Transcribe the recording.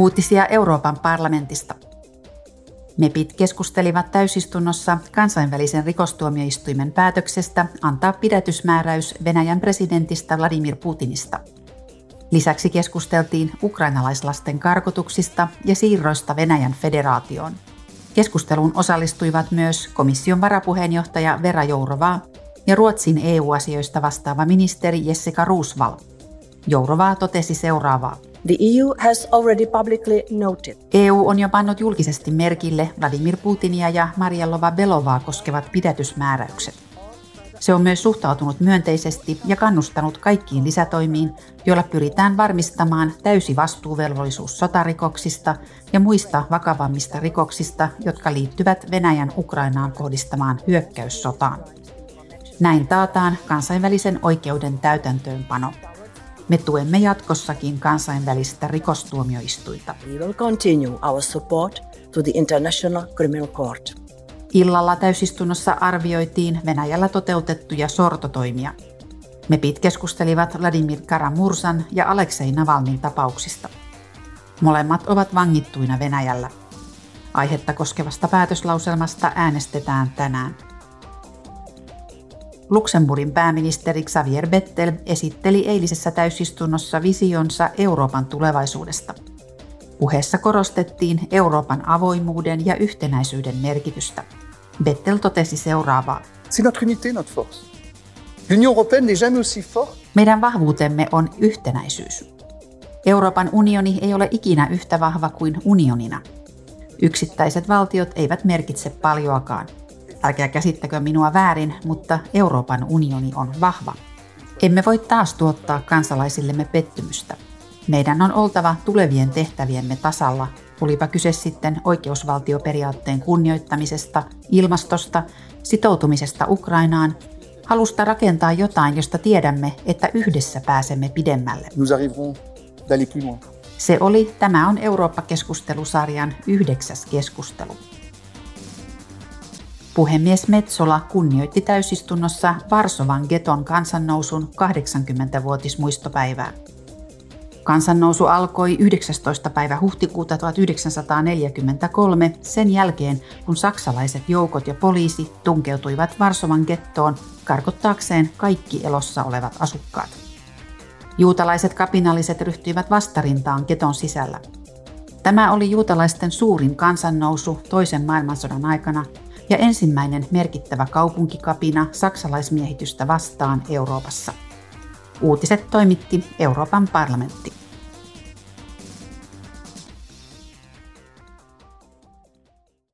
Uutisia Euroopan parlamentista. MEPit keskustelivat täysistunnossa kansainvälisen rikostuomioistuimen päätöksestä antaa pidätysmääräys Venäjän presidentistä Vladimir Putinista. Lisäksi keskusteltiin ukrainalaislasten karkotuksista ja siirroista Venäjän federaatioon. Keskusteluun osallistuivat myös komission varapuheenjohtaja Vera Jourovaa ja Ruotsin EU-asioista vastaava ministeri Jessica Roosval. Jourovaa totesi seuraavaa. The EU has already publicly noted. EU on jo pannut julkisesti merkille Vladimir Putinia ja Marielova Belovaa koskevat pidätysmääräykset. Se on myös suhtautunut myönteisesti ja kannustanut kaikkiin lisätoimiin, joilla pyritään varmistamaan täysi vastuuvelvollisuus sotarikoksista ja muista vakavammista rikoksista, jotka liittyvät Venäjän Ukrainaan kohdistamaan hyökkäyssotaan. Näin taataan kansainvälisen oikeuden täytäntöönpano. Me tuemme jatkossakin kansainvälistä rikostuomioistuinta. We will continue our support to the International Criminal Court. Illalla täysistunnossa arvioitiin Venäjällä toteutettuja sortotoimia. MEPit keskustelivat Vladimir Karamursan ja Aleksei Navalnin tapauksista. Molemmat ovat vangittuina Venäjällä. Aihetta koskevasta päätöslauselmasta äänestetään tänään. Luxemburgin pääministeri Xavier Bettel esitteli eilisessä täysistunnossa visionsa Euroopan tulevaisuudesta. Puheessa korostettiin Euroopan avoimuuden ja yhtenäisyyden merkitystä. Bettel totesi seuraavaa. C'est notre unité, notre force. L'Union européenne n'est jamais aussi forte. Meidän vahvuutemme on yhtenäisyys. Euroopan unioni ei ole ikinä yhtä vahva kuin unionina. Yksittäiset valtiot eivät merkitse paljoakaan – Älkää käsittäkö minua väärin, mutta Euroopan unioni on vahva. Emme voi taas tuottaa kansalaisillemme pettymystä. Meidän on oltava tulevien tehtäviemme tasalla, olipa kyse sitten oikeusvaltioperiaatteen kunnioittamisesta, ilmastosta, sitoutumisesta Ukrainaan, halusta rakentaa jotain, josta tiedämme, että yhdessä pääsemme pidemmälle. Se oli Tämä on Eurooppa-keskustelusarjan yhdeksäs keskustelu. Puhemies Metsola kunnioitti täysistunnossa Varsovan geton kansannousun 80-vuotismuistopäivää. Kansannousu alkoi 19. päivä huhtikuuta 1943 sen jälkeen, kun saksalaiset joukot ja poliisi tunkeutuivat Varsovan gettoon karkottaakseen kaikki elossa olevat asukkaat. Juutalaiset kapinalliset ryhtyivät vastarintaan geton sisällä. Tämä oli juutalaisten suurin kansannousu toisen maailmansodan aikana ja ensimmäinen merkittävä kaupunkikapina saksalaismiehitystä vastaan Euroopassa. Uutiset toimitti Euroopan parlamentti.